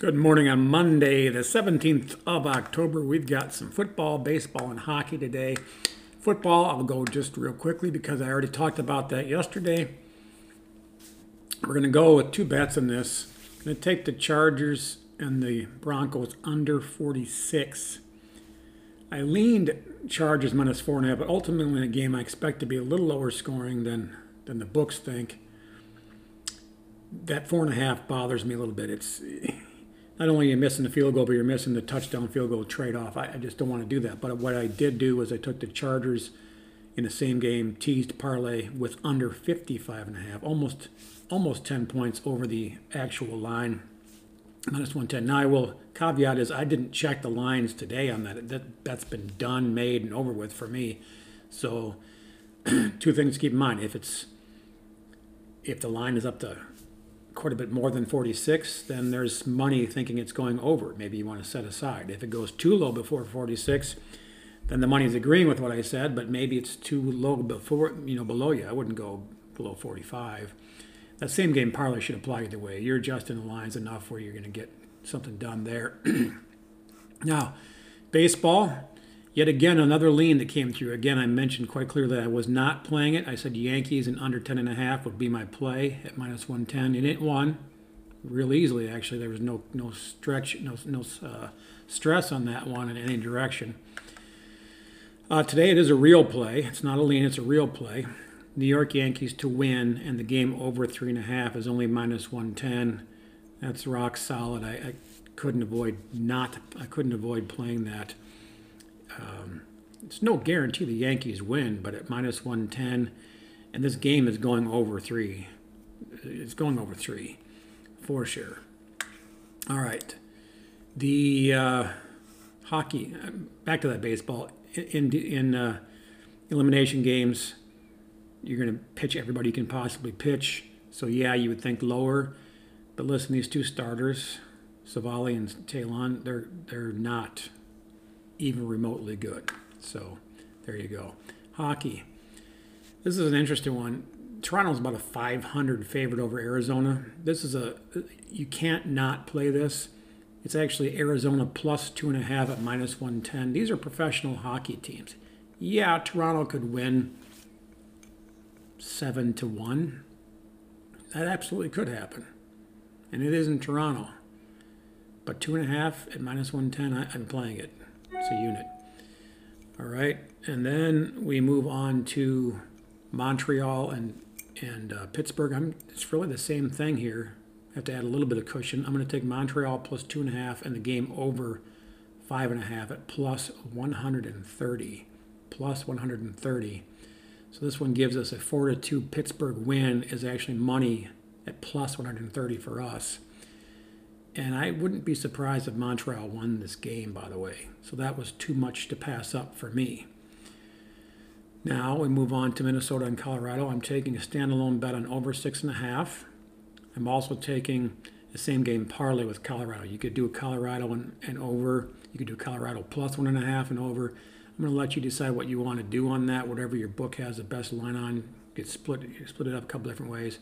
Good morning on Monday, the 17th of October. We've got some football, baseball, and hockey today. Football, I'll go just real quickly because I already talked about that yesterday. We're going to go with two bets in this. I'm going to take the Chargers and the Broncos under 46. I leaned Chargers minus four and a half, but ultimately in a game I expect to be a little lower scoring than, than the books think. That four and a half bothers me a little bit. It's not only are you missing the field goal, but you're missing the touchdown field goal trade off. I, I, just don't want to do that. But what I did do was I took the Chargers in the same game, teased parlay with under 55 and a half, almost almost 10 points over the actual line, minus 110. Now I will caveat is I didn't check the lines today on that. That that's been done, made, and over with for me. So two things to keep in mind: if it's if the line is up to quite a bit more than 46, then there's money thinking it's going over. Maybe you want to set aside. If it goes too low before 46, then the money's agreeing with what I said, but maybe it's too low before, you know, below you. I wouldn't go below 45. That same game parlay should apply either way. You're adjusting the lines enough where you're going to get something done there. now, baseball, Yet again, another lean that came through. Again, I mentioned quite clearly I was not playing it. I said Yankees and under 10.5 would be my play at minus 110, and it won real easily, actually. There was no, no stretch, no, no uh, stress on that one in any direction. Uh, today, it is a real play. It's not a lean, it's a real play. New York Yankees to win, and the game over 3.5 is only minus 110. That's rock solid. I, I couldn't avoid not, I couldn't avoid playing that. Um, it's no guarantee the Yankees win, but at minus 110, and this game is going over three. It's going over three for sure. All right. The uh, hockey, back to that baseball. In, in uh, elimination games, you're going to pitch everybody you can possibly pitch. So, yeah, you would think lower. But listen, these two starters, Civale and Taillon, they're, they're not even remotely good. So there you go. Hockey. This is an interesting one. Toronto's about a 500 favorite over Arizona. This is a you can't not play this. It's actually Arizona plus two and a half at minus 110. These are professional hockey teams. Yeah, Toronto could win seven to one. That absolutely could happen, and it is in Toronto. But two and a half at minus 110, I, I'm playing it. A unit. All right, and then we move on to Montreal and and uh, Pittsburgh. I'm, it's really the same thing here. I have to add a little bit of cushion. I'm going to take Montreal plus two and a half and the game over five and a half at plus 130. Plus 130. So this one gives us a four to two Pittsburgh win is actually money at plus 130 for us. And I wouldn't be surprised if Montreal won this game, by the way. So that was too much to pass up for me. Now we move on to Minnesota and Colorado. I'm taking a standalone bet on over six and a half. I'm also taking the same game parlay with Colorado. You could do a Colorado and, and over. You could do Colorado plus one and a half and over. I'm going to let you decide what you want to do on that. Whatever your book has the best line on, get split. split it up a couple different ways.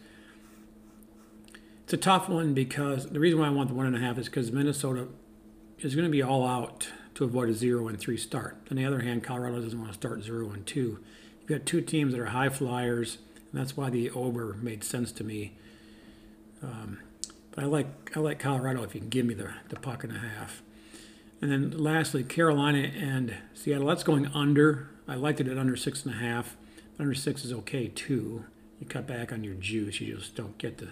It's a tough one because the reason why I want the one and a half is because Minnesota is going to be all out to avoid a zero and three start. On the other hand, Colorado doesn't want to start zero and two. You've got two teams that are high flyers, and that's why the over made sense to me. Um, but I like I like Colorado if you can give me the, the puck and a half. And then lastly, Carolina and Seattle. That's going under. I liked it at under six and a half. Under six is okay too. You cut back on your juice. You just don't get the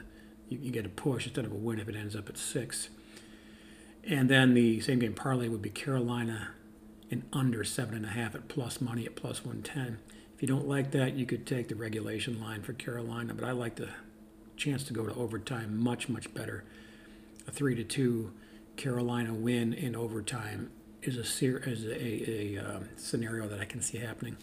you, you get a push instead of a win if it ends up at six. And then the same game parlay would be Carolina and under seven and a half at plus money at plus 110. If you don't like that, you could take the regulation line for Carolina, but I like the chance to go to overtime much, much better. A three to two Carolina win in overtime is a, is a, a, a uh, scenario that I can see happening.